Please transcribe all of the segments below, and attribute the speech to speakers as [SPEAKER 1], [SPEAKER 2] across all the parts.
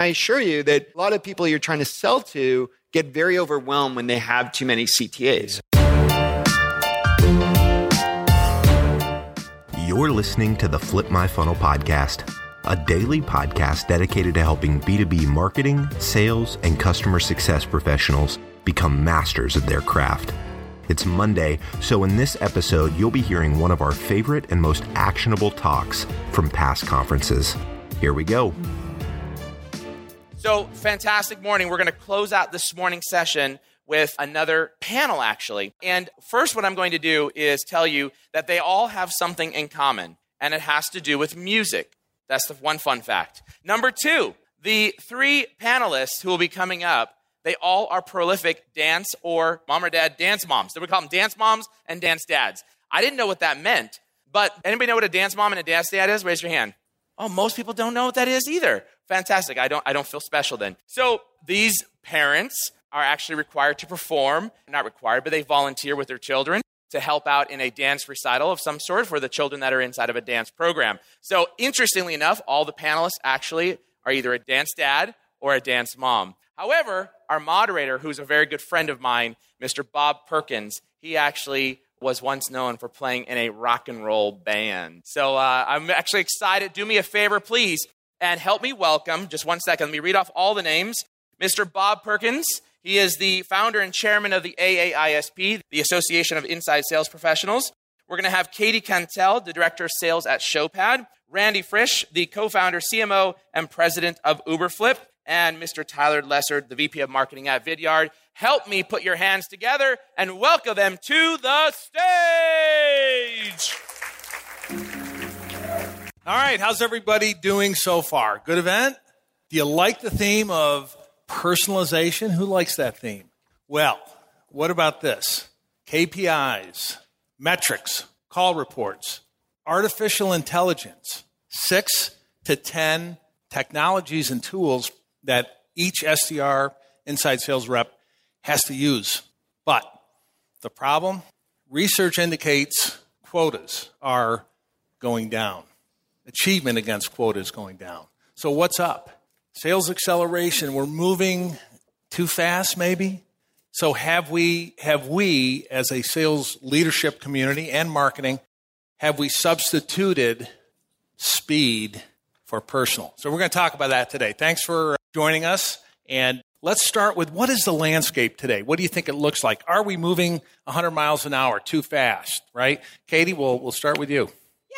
[SPEAKER 1] I assure you that a lot of people you're trying to sell to get very overwhelmed when they have too many CTAs.
[SPEAKER 2] You're listening to the Flip My Funnel podcast, a daily podcast dedicated to helping B2B marketing, sales, and customer success professionals become masters of their craft. It's Monday, so in this episode, you'll be hearing one of our favorite and most actionable talks from past conferences. Here we go.
[SPEAKER 3] So, fantastic morning. We're going to close out this morning session with another panel, actually. And first, what I'm going to do is tell you that they all have something in common, and it has to do with music. That's the one fun fact. Number two, the three panelists who will be coming up, they all are prolific dance or mom or dad dance moms. So we call them dance moms and dance dads. I didn't know what that meant, but anybody know what a dance mom and a dance dad is? Raise your hand. Oh, most people don't know what that is either. Fantastic. I don't I don't feel special then. So these parents are actually required to perform, not required, but they volunteer with their children to help out in a dance recital of some sort for the children that are inside of a dance program. So, interestingly enough, all the panelists actually are either a dance dad or a dance mom. However, our moderator, who's a very good friend of mine, Mr. Bob Perkins, he actually was once known for playing in a rock and roll band. So uh, I'm actually excited. Do me a favor, please, and help me welcome, just one second, let me read off all the names. Mr. Bob Perkins, he is the founder and chairman of the AAISP, the Association of Inside Sales Professionals. We're going to have Katie Cantwell, the director of sales at Showpad, Randy Frisch, the co founder, CMO, and president of Uberflip, and Mr. Tyler Lessard, the VP of marketing at Vidyard. Help me put your hands together and welcome them to the stage.
[SPEAKER 4] All right, how's everybody doing so far? Good event? Do you like the theme of personalization? Who likes that theme? Well, what about this? KPIs, metrics, call reports, artificial intelligence, six to 10 technologies and tools that each SDR inside sales rep has to use. But the problem research indicates quotas are going down achievement against quotas going down. So, what's up? Sales acceleration, we're moving too fast, maybe? So, have we, have we, as a sales leadership community and marketing, have we substituted speed for personal? So, we're going to talk about that today. Thanks for joining us. And let's start with what is the landscape today? What do you think it looks like? Are we moving 100 miles an hour too fast, right? Katie, we'll, we'll start with you.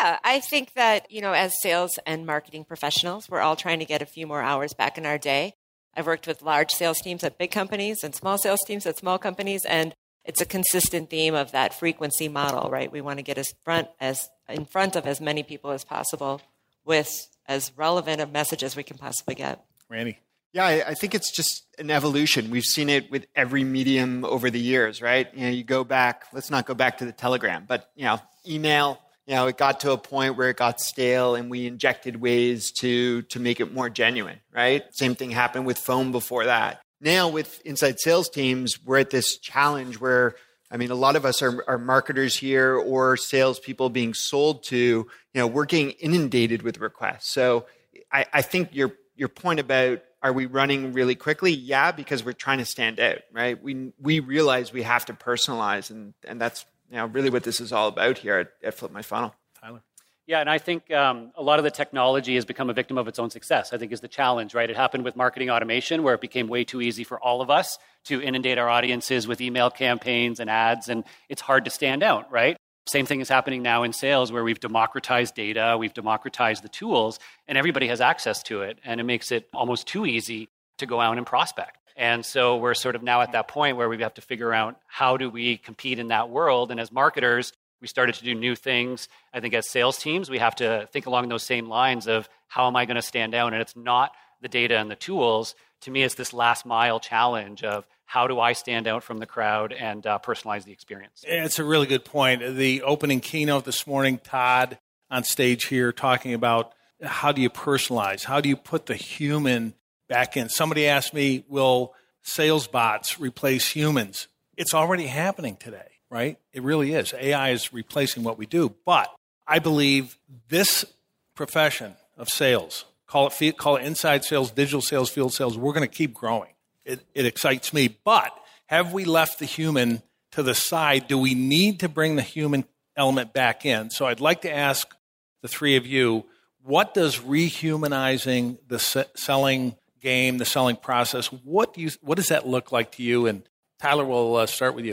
[SPEAKER 5] Yeah, I think that, you know, as sales and marketing professionals, we're all trying to get a few more hours back in our day. I've worked with large sales teams at big companies and small sales teams at small companies, and it's a consistent theme of that frequency model, right? We want to get as front as in front of as many people as possible with as relevant a message as we can possibly get.
[SPEAKER 4] Randy.
[SPEAKER 1] Yeah, I, I think it's just an evolution. We've seen it with every medium over the years, right? You know, you go back, let's not go back to the telegram, but you know, email, you know, it got to a point where it got stale and we injected ways to to make it more genuine, right? Same thing happened with phone before that. Now with inside sales teams, we're at this challenge where I mean, a lot of us are, are marketers here or salespeople being sold to, you know, we're getting inundated with requests. So I, I think your your point about are we running really quickly? Yeah, because we're trying to stand out, right? We we realize we have to personalize and and that's you know, really what this is all about here at, at Flip My Funnel.
[SPEAKER 4] Tyler.
[SPEAKER 6] Yeah, and I think um, a lot of the technology has become a victim of its own success. I think is the challenge, right? It happened with marketing automation, where it became way too easy for all of us to inundate our audiences with email campaigns and ads, and it's hard to stand out, right? Same thing is happening now in sales, where we've democratized data, we've democratized the tools, and everybody has access to it, and it makes it almost too easy to go out and prospect. And so we're sort of now at that point where we have to figure out how do we compete in that world. And as marketers, we started to do new things. I think as sales teams, we have to think along those same lines of how am I going to stand out? And it's not the data and the tools. To me, it's this last mile challenge of how do I stand out from the crowd and uh, personalize the experience.
[SPEAKER 4] It's a really good point. The opening keynote this morning, Todd on stage here talking about how do you personalize? How do you put the human back in. Somebody asked me, will sales bots replace humans? It's already happening today, right? It really is. AI is replacing what we do. But I believe this profession of sales call it call it inside sales, digital sales, field sales. We're going to keep growing. It, it excites me. But have we left the human to the side? Do we need to bring the human element back in? So I'd like to ask the three of you, what does rehumanizing the selling game, the selling process, what do you, what does that look like to you? And Tyler, we'll uh, start with you.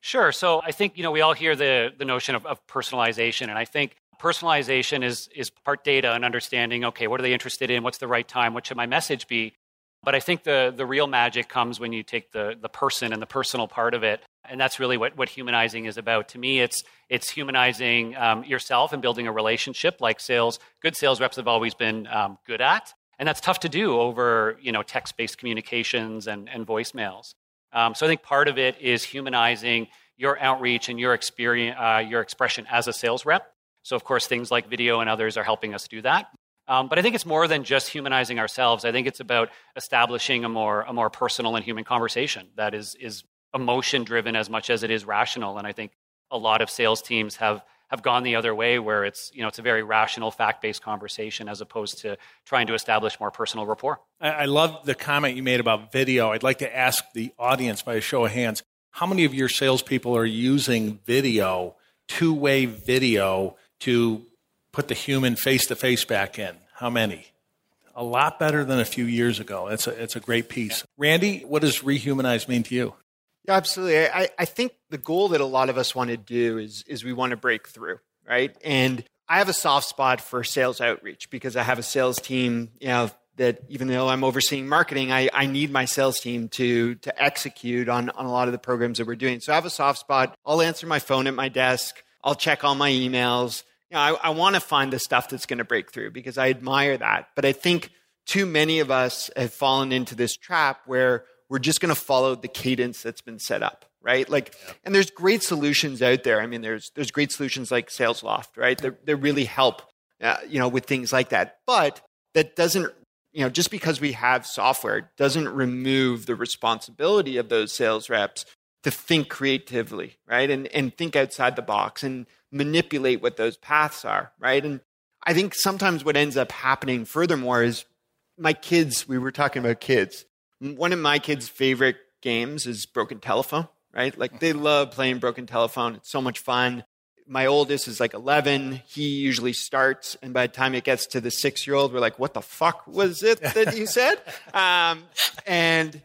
[SPEAKER 6] Sure. So I think you know we all hear the the notion of, of personalization, and I think personalization is is part data and understanding. Okay, what are they interested in? What's the right time? What should my message be? But I think the the real magic comes when you take the the person and the personal part of it, and that's really what what humanizing is about. To me, it's it's humanizing um, yourself and building a relationship, like sales. Good sales reps have always been um, good at, and that's tough to do over you know text based communications and and voicemails. Um, so I think part of it is humanizing your outreach and your experience, uh, your expression as a sales rep. So of course, things like video and others are helping us do that. Um, but I think it's more than just humanizing ourselves. I think it's about establishing a more a more personal and human conversation that is is emotion driven as much as it is rational. And I think a lot of sales teams have have gone the other way where it's you know it's a very rational fact-based conversation as opposed to trying to establish more personal rapport.
[SPEAKER 4] I love the comment you made about video. I'd like to ask the audience by a show of hands how many of your salespeople are using video two-way video to put the human face-to-face back in? How many? A lot better than a few years ago. It's a, it's a great piece. Randy what does rehumanize mean to you
[SPEAKER 1] yeah, absolutely. I, I think the goal that a lot of us want to do is is we want to break through, right? And I have a soft spot for sales outreach because I have a sales team, you know, that even though I'm overseeing marketing, I, I need my sales team to to execute on, on a lot of the programs that we're doing. So I have a soft spot. I'll answer my phone at my desk. I'll check all my emails. You know, I, I want to find the stuff that's going to break through because I admire that. But I think too many of us have fallen into this trap where we're just going to follow the cadence that's been set up right? Like yeah. and there's great solutions out there. I mean there's there's great solutions like SalesLoft right? That, that really help uh, you know with things like that. But that doesn't you know just because we have software doesn't remove the responsibility of those sales reps to think creatively right? And and think outside the box and manipulate what those paths are right? And i think sometimes what ends up happening furthermore is my kids we were talking about kids one of my kids' favorite games is Broken Telephone, right? Like they love playing Broken Telephone. It's so much fun. My oldest is like 11. He usually starts, and by the time it gets to the six year old, we're like, what the fuck was it that you said? Um, and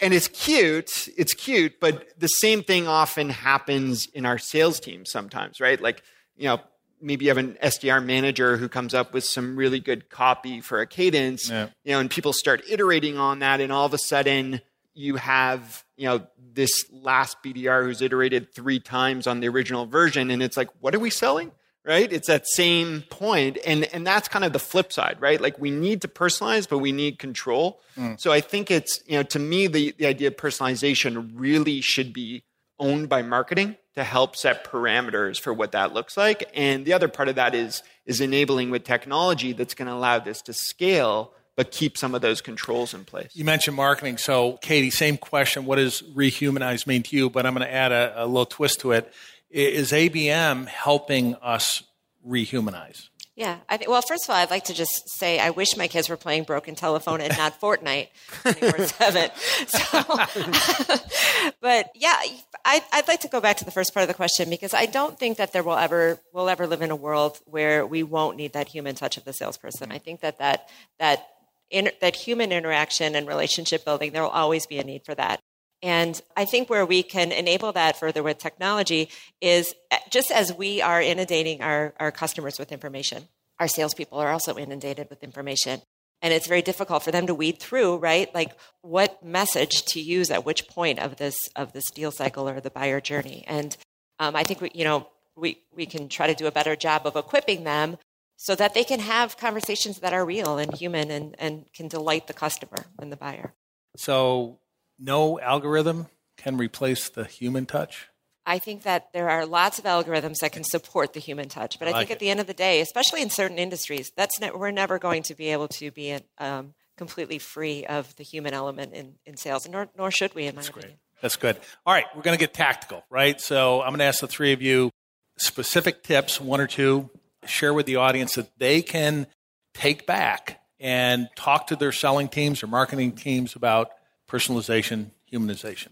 [SPEAKER 1] and it's cute. It's cute, but the same thing often happens in our sales team sometimes, right? Like, you know, maybe you have an SDR manager who comes up with some really good copy for a cadence, yeah. you know, and people start iterating on that, and all of a sudden you have, you know, this last BDR who's iterated three times on the original version, and it's like, what are we selling? Right? It's that same point, and and that's kind of the flip side, right? Like we need to personalize, but we need control. Mm. So I think it's, you know, to me, the the idea of personalization really should be owned by marketing to help set parameters for what that looks like. And the other part of that is, is enabling with technology that's going to allow this to scale, but keep some of those controls in place.
[SPEAKER 4] You mentioned marketing. So, Katie, same question. What does rehumanize mean to you? But I'm going to add a, a little twist to it. Is ABM helping us rehumanize?
[SPEAKER 5] Yeah. I well, first of all, I'd like to just say I wish my kids were playing Broken Telephone and not Fortnite 24 7. So, but yeah, I, would like to go back to the first part of the question because I don't think that there will ever, will ever live in a world where we won't need that human touch of the salesperson. I think that that, that, in, that human interaction and relationship building, there will always be a need for that. And I think where we can enable that further with technology is eh, just as we are inundating our, our customers with information, our salespeople are also inundated with information. And it's very difficult for them to weed through, right? Like what message to use at which point of this of this deal cycle or the buyer journey. And um, I think we, you know, we, we can try to do a better job of equipping them so that they can have conversations that are real and human and, and can delight the customer and the buyer.
[SPEAKER 4] So no algorithm can replace the human touch?
[SPEAKER 5] I think that there are lots of algorithms that can support the human touch, but I, I think at the end of the day, especially in certain industries, that's ne- we're never going to be able to be um, completely free of the human element in, in sales, nor, nor should we, in my
[SPEAKER 4] that's
[SPEAKER 5] opinion.
[SPEAKER 4] Great. That's good. All right, we're going to get tactical, right? So I'm going to ask the three of you specific tips, one or two, share with the audience that they can take back and talk to their selling teams or marketing teams about personalization, humanization.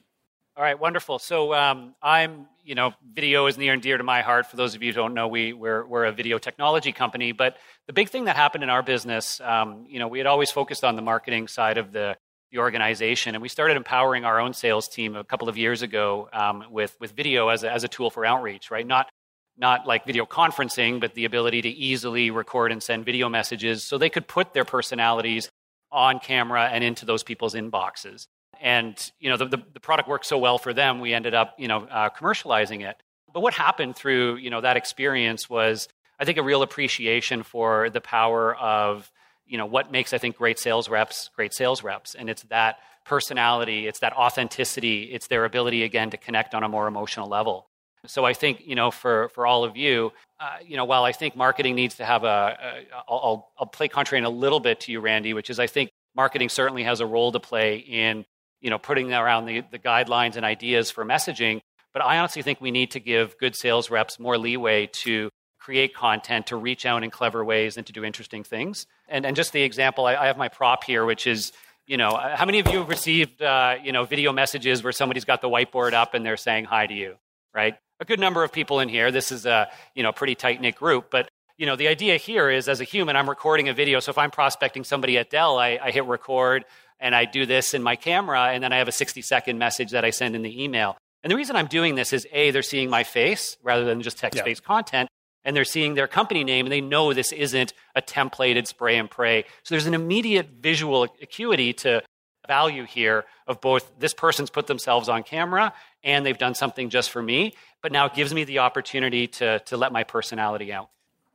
[SPEAKER 6] All right, wonderful. So um, I'm, you know, video is near and dear to my heart. For those of you who don't know, we, we're, we're a video technology company. But the big thing that happened in our business, um, you know, we had always focused on the marketing side of the, the organization. And we started empowering our own sales team a couple of years ago um, with, with video as a, as a tool for outreach, right? Not, not like video conferencing, but the ability to easily record and send video messages so they could put their personalities on camera and into those people's inboxes. And you know the, the, the, product worked so well for them we ended up you know uh, commercializing it. But what happened through you know that experience was i think a real appreciation for the power of you know what makes i think great sales reps great sales reps. And it's that personality it's that authenticity it's their ability again to connect on a more emotional level so i think you know for for all of you uh, you know while i think marketing needs to have a, a I'll, I'll play contrary in a little bit to you randy which is i think marketing certainly has a role to play in you know, putting around the, the guidelines and ideas for messaging. But I honestly think we need to give good sales reps more leeway to create content, to reach out in clever ways, and to do interesting things. And, and just the example, I, I have my prop here, which is, you know, how many of you have received, uh, you know, video messages where somebody's got the whiteboard up and they're saying hi to you, right? A good number of people in here. This is a, you know, pretty tight knit group. But, you know, the idea here is as a human, I'm recording a video. So if I'm prospecting somebody at Dell, I, I hit record and I do this in my camera, and then I have a 60 second message that I send in the email. And the reason I'm doing this is A, they're seeing my face rather than just text based yeah. content, and they're seeing their company name, and they know this isn't a templated spray and pray. So there's an immediate visual acuity to value here of both this person's put themselves on camera and they've done something just for me, but now it gives me the opportunity to, to let my personality out.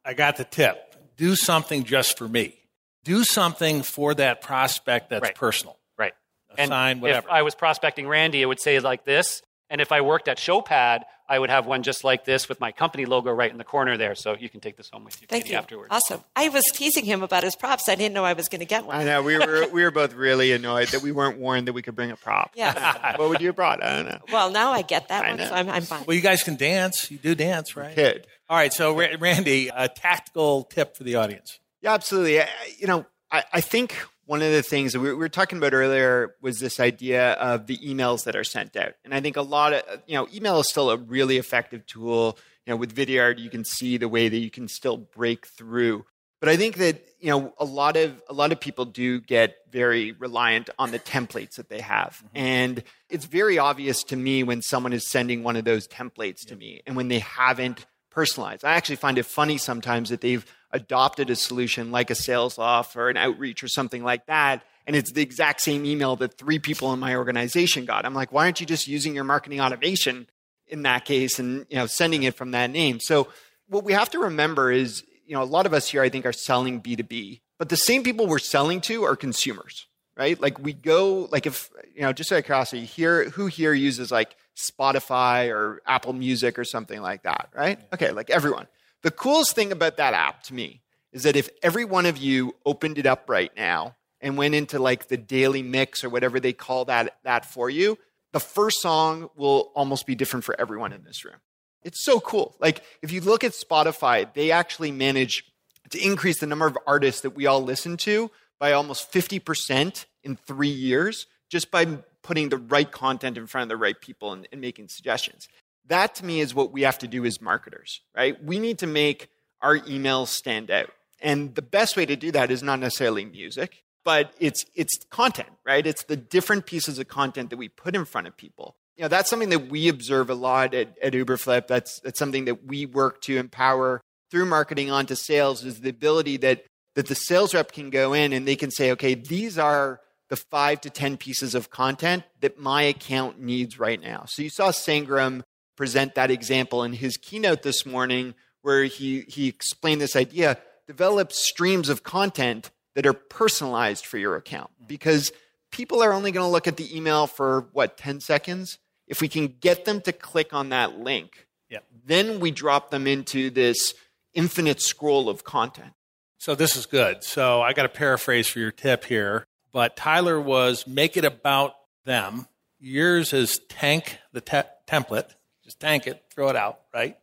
[SPEAKER 4] I got the tip. Do something just for me do something for that prospect that's
[SPEAKER 6] right.
[SPEAKER 4] personal.
[SPEAKER 6] Right.
[SPEAKER 4] A and sign, whatever.
[SPEAKER 6] If I was prospecting Randy, it would say like this. And if I worked at Showpad, I would have one just like this with my company logo right in the corner there. So you can take this home with you,
[SPEAKER 5] Thank
[SPEAKER 6] Katie,
[SPEAKER 5] you.
[SPEAKER 6] afterwards.
[SPEAKER 5] Awesome. I was teasing him about his props. I didn't know I was going to get one.
[SPEAKER 1] I know. We were, we were both really annoyed that we weren't warned that we could bring a prop.
[SPEAKER 5] Yeah.
[SPEAKER 1] what would you have brought? I don't know.
[SPEAKER 5] Well, now I get that
[SPEAKER 1] I
[SPEAKER 5] one,
[SPEAKER 1] know.
[SPEAKER 5] so I'm, I'm fine.
[SPEAKER 4] Well, you guys can dance. You do dance, right?
[SPEAKER 1] Kid.
[SPEAKER 4] All right. So, Randy, a tactical tip for the audience.
[SPEAKER 1] Yeah, absolutely. You know, I, I think one of the things that we were talking about earlier was this idea of the emails that are sent out. And I think a lot of, you know, email is still a really effective tool. You know, with Vidyard, you can see the way that you can still break through. But I think that, you know, a lot of a lot of people do get very reliant on the templates that they have. Mm-hmm. And it's very obvious to me when someone is sending one of those templates to me and when they haven't personalized. I actually find it funny sometimes that they've adopted a solution like a SalesLoft or an outreach or something like that. And it's the exact same email that three people in my organization got. I'm like, why aren't you just using your marketing automation in that case and you know sending it from that name? So what we have to remember is, you know, a lot of us here I think are selling B2B, but the same people we're selling to are consumers, right? Like we go like if you know, just out of curiosity, here who here uses like Spotify or Apple Music or something like that, right? Okay, like everyone. The coolest thing about that app to me is that if every one of you opened it up right now and went into like the daily mix or whatever they call that that for you, the first song will almost be different for everyone in this room. It's so cool. Like if you look at Spotify, they actually manage to increase the number of artists that we all listen to by almost 50% in 3 years just by putting the right content in front of the right people and, and making suggestions. That to me is what we have to do as marketers, right? We need to make our emails stand out. And the best way to do that is not necessarily music, but it's it's content, right? It's the different pieces of content that we put in front of people. You know, that's something that we observe a lot at, at Uberflip. That's that's something that we work to empower through marketing onto sales is the ability that that the sales rep can go in and they can say, okay, these are the five to 10 pieces of content that my account needs right now. So you saw Sangram present that example in his keynote this morning, where he, he explained this idea develop streams of content that are personalized for your account. Because people are only going to look at the email for what 10 seconds? If we can get them to click on that link
[SPEAKER 4] yep.
[SPEAKER 1] then we drop them into this infinite scroll of content.
[SPEAKER 4] So this is good. So i got to paraphrase for your tip here but tyler was make it about them. Yours is tank the te- template just tank it, throw it out, right?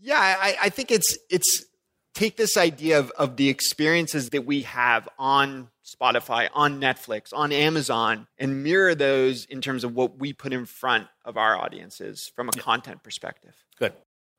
[SPEAKER 1] Yeah, I, I think it's it's take this idea of, of the experiences that we have on Spotify, on Netflix, on Amazon, and mirror those in terms of what we put in front of our audiences from a yeah. content perspective.
[SPEAKER 4] Good.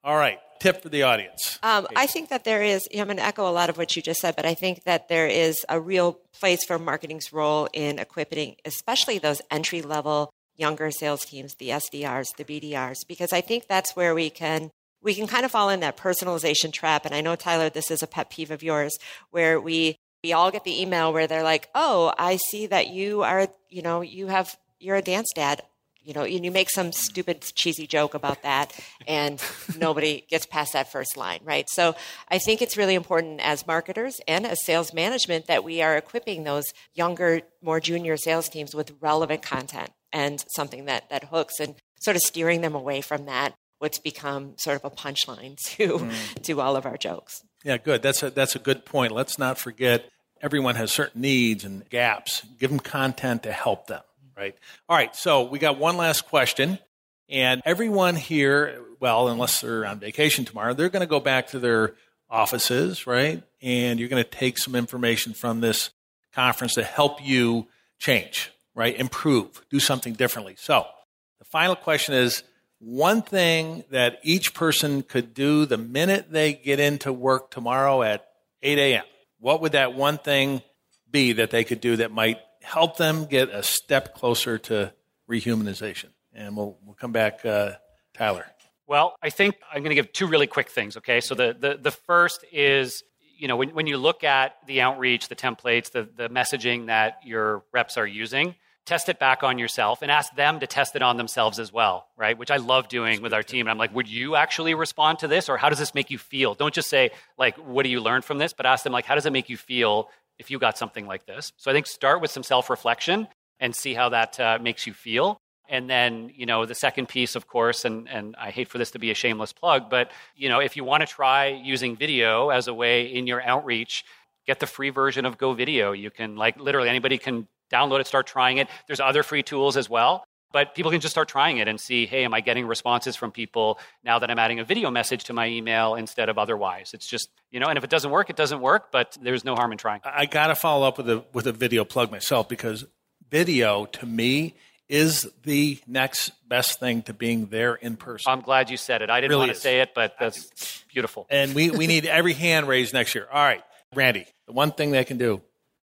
[SPEAKER 4] All right. Tip for the audience.
[SPEAKER 5] Um, I think that there is, I'm going to echo a lot of what you just said, but I think that there is a real place for marketing's role in equipping, especially those entry level younger sales teams, the SDRs, the BDRs, because I think that's where we can we can kind of fall in that personalization trap. And I know Tyler, this is a pet peeve of yours, where we we all get the email where they're like, "Oh, I see that you are, you know, you have you're a dance dad." You know, and you make some stupid, cheesy joke about that, and nobody gets past that first line, right? So I think it's really important as marketers and as sales management that we are equipping those younger, more junior sales teams with relevant content and something that that hooks and sort of steering them away from that what's become sort of a punchline to mm. to all of our jokes.
[SPEAKER 4] Yeah, good. That's a that's a good point. Let's not forget everyone has certain needs and gaps. Give them content to help them, right? All right. So we got one last question, and everyone here, well, unless they're on vacation tomorrow, they're going to go back to their offices, right? And you're going to take some information from this conference to help you change, right? Improve, do something differently. So the final question is one thing that each person could do the minute they get into work tomorrow at 8 a.m. What would that one thing be that they could do that might help them get a step closer to rehumanization? And we'll, we'll come back, uh, Tyler.
[SPEAKER 6] Well, I think I'm going to give two really quick things, okay? So the, the, the first is, you know, when, when you look at the outreach, the templates, the, the messaging that your reps are using, test it back on yourself and ask them to test it on themselves as well, right? Which I love doing with our team. And I'm like, would you actually respond to this or how does this make you feel? Don't just say, like, what do you learn from this? But ask them, like, how does it make you feel if you got something like this? So I think start with some self reflection and see how that uh, makes you feel. And then, you know, the second piece, of course, and, and I hate for this to be a shameless plug, but, you know, if you want to try using video as a way in your outreach, get the free version of GoVideo. You can, like, literally anybody can download it, start trying it. There's other free tools as well. But people can just start trying it and see, hey, am I getting responses from people now that I'm adding a video message to my email instead of otherwise? It's just, you know, and if it doesn't work, it doesn't work, but there's no harm in trying.
[SPEAKER 4] I got to follow up with a, with a video plug myself because video to me is the next best thing to being there in person.
[SPEAKER 6] I'm glad you said it. I didn't really want to is. say it, but that's beautiful.
[SPEAKER 4] And we, we need every hand raised next year. All right, Randy, the one thing they can do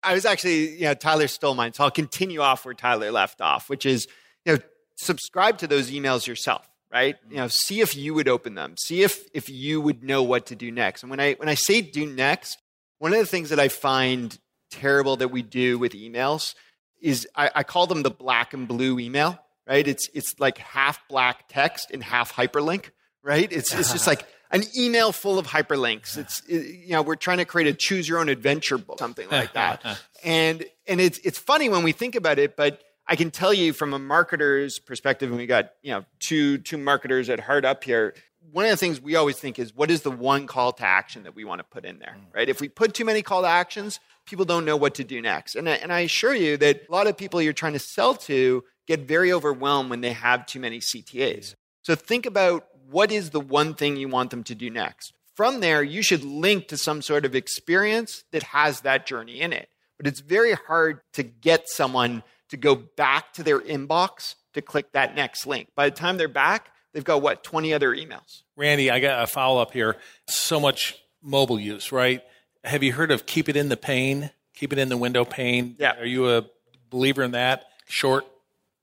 [SPEAKER 1] I was actually, you know, Tyler stole mine, so I'll continue off where Tyler left off, which is, you know, subscribe to those emails yourself, right? You know, see if you would open them, see if if you would know what to do next. And when I when I say do next, one of the things that I find terrible that we do with emails is I, I call them the black and blue email, right? It's it's like half black text and half hyperlink, right? It's it's just like an email full of hyperlinks. It's it, you know we're trying to create a choose your own adventure book, something like that. and and it's it's funny when we think about it, but I can tell you from a marketer's perspective, and we got you know two two marketers at Heart up here. One of the things we always think is what is the one call to action that we want to put in there, mm. right? If we put too many call to actions, people don't know what to do next. And I, and I assure you that a lot of people you're trying to sell to get very overwhelmed when they have too many CTAs. So think about what is the one thing you want them to do next? From there, you should link to some sort of experience that has that journey in it. But it's very hard to get someone to go back to their inbox to click that next link. By the time they're back, they've got what, 20 other emails?
[SPEAKER 4] Randy, I got a follow up here. So much mobile use, right? Have you heard of keep it in the pane, keep it in the window pane?
[SPEAKER 1] Yeah.
[SPEAKER 4] Are you a believer in that? Short?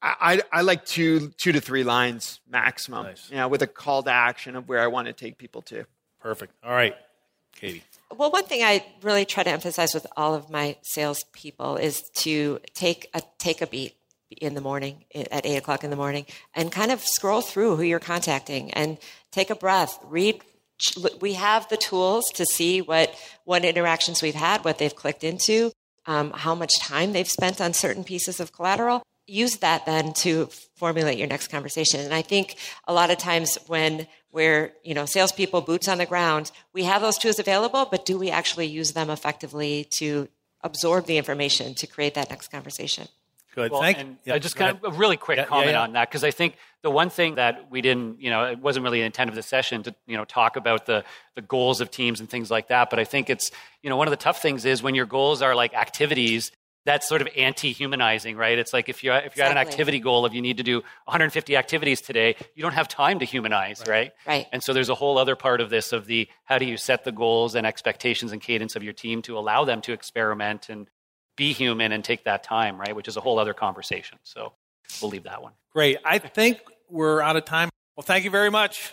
[SPEAKER 1] I, I like two two to three lines maximum. Nice. You know, with a call to action of where I want to take people to.
[SPEAKER 4] Perfect. All right, Katie.
[SPEAKER 5] Well, one thing I really try to emphasize with all of my salespeople is to take a take a beat in the morning at eight o'clock in the morning and kind of scroll through who you're contacting and take a breath, read. We have the tools to see what what interactions we've had, what they've clicked into, um, how much time they've spent on certain pieces of collateral use that then to formulate your next conversation. And I think a lot of times when we're, you know, salespeople, boots on the ground, we have those tools available, but do we actually use them effectively to absorb the information to create that next conversation?
[SPEAKER 4] Good.
[SPEAKER 6] Well,
[SPEAKER 4] Thank
[SPEAKER 6] and
[SPEAKER 4] you.
[SPEAKER 6] uh, just kind of a really quick
[SPEAKER 4] Yeah, yeah,
[SPEAKER 6] comment
[SPEAKER 4] yeah.
[SPEAKER 6] on that because I think the one thing that we didn't, you know, it wasn't really the intent of the session to, you know, talk about the the goals of teams and things like that. But I think it's, you know, one of the tough things is when your goals are like activities. That's sort of anti-humanizing, right? It's like if you if you had an activity goal of you need to do 150 activities today, you don't have time to humanize, right?
[SPEAKER 5] Right.
[SPEAKER 6] And so there's a whole other part of this of the how do you set the goals and expectations and cadence of your team to allow them to experiment and be human and take that time, right? Which is a whole other conversation. So we'll leave that one.
[SPEAKER 4] Great. I think we're out of time. Well, thank you very much.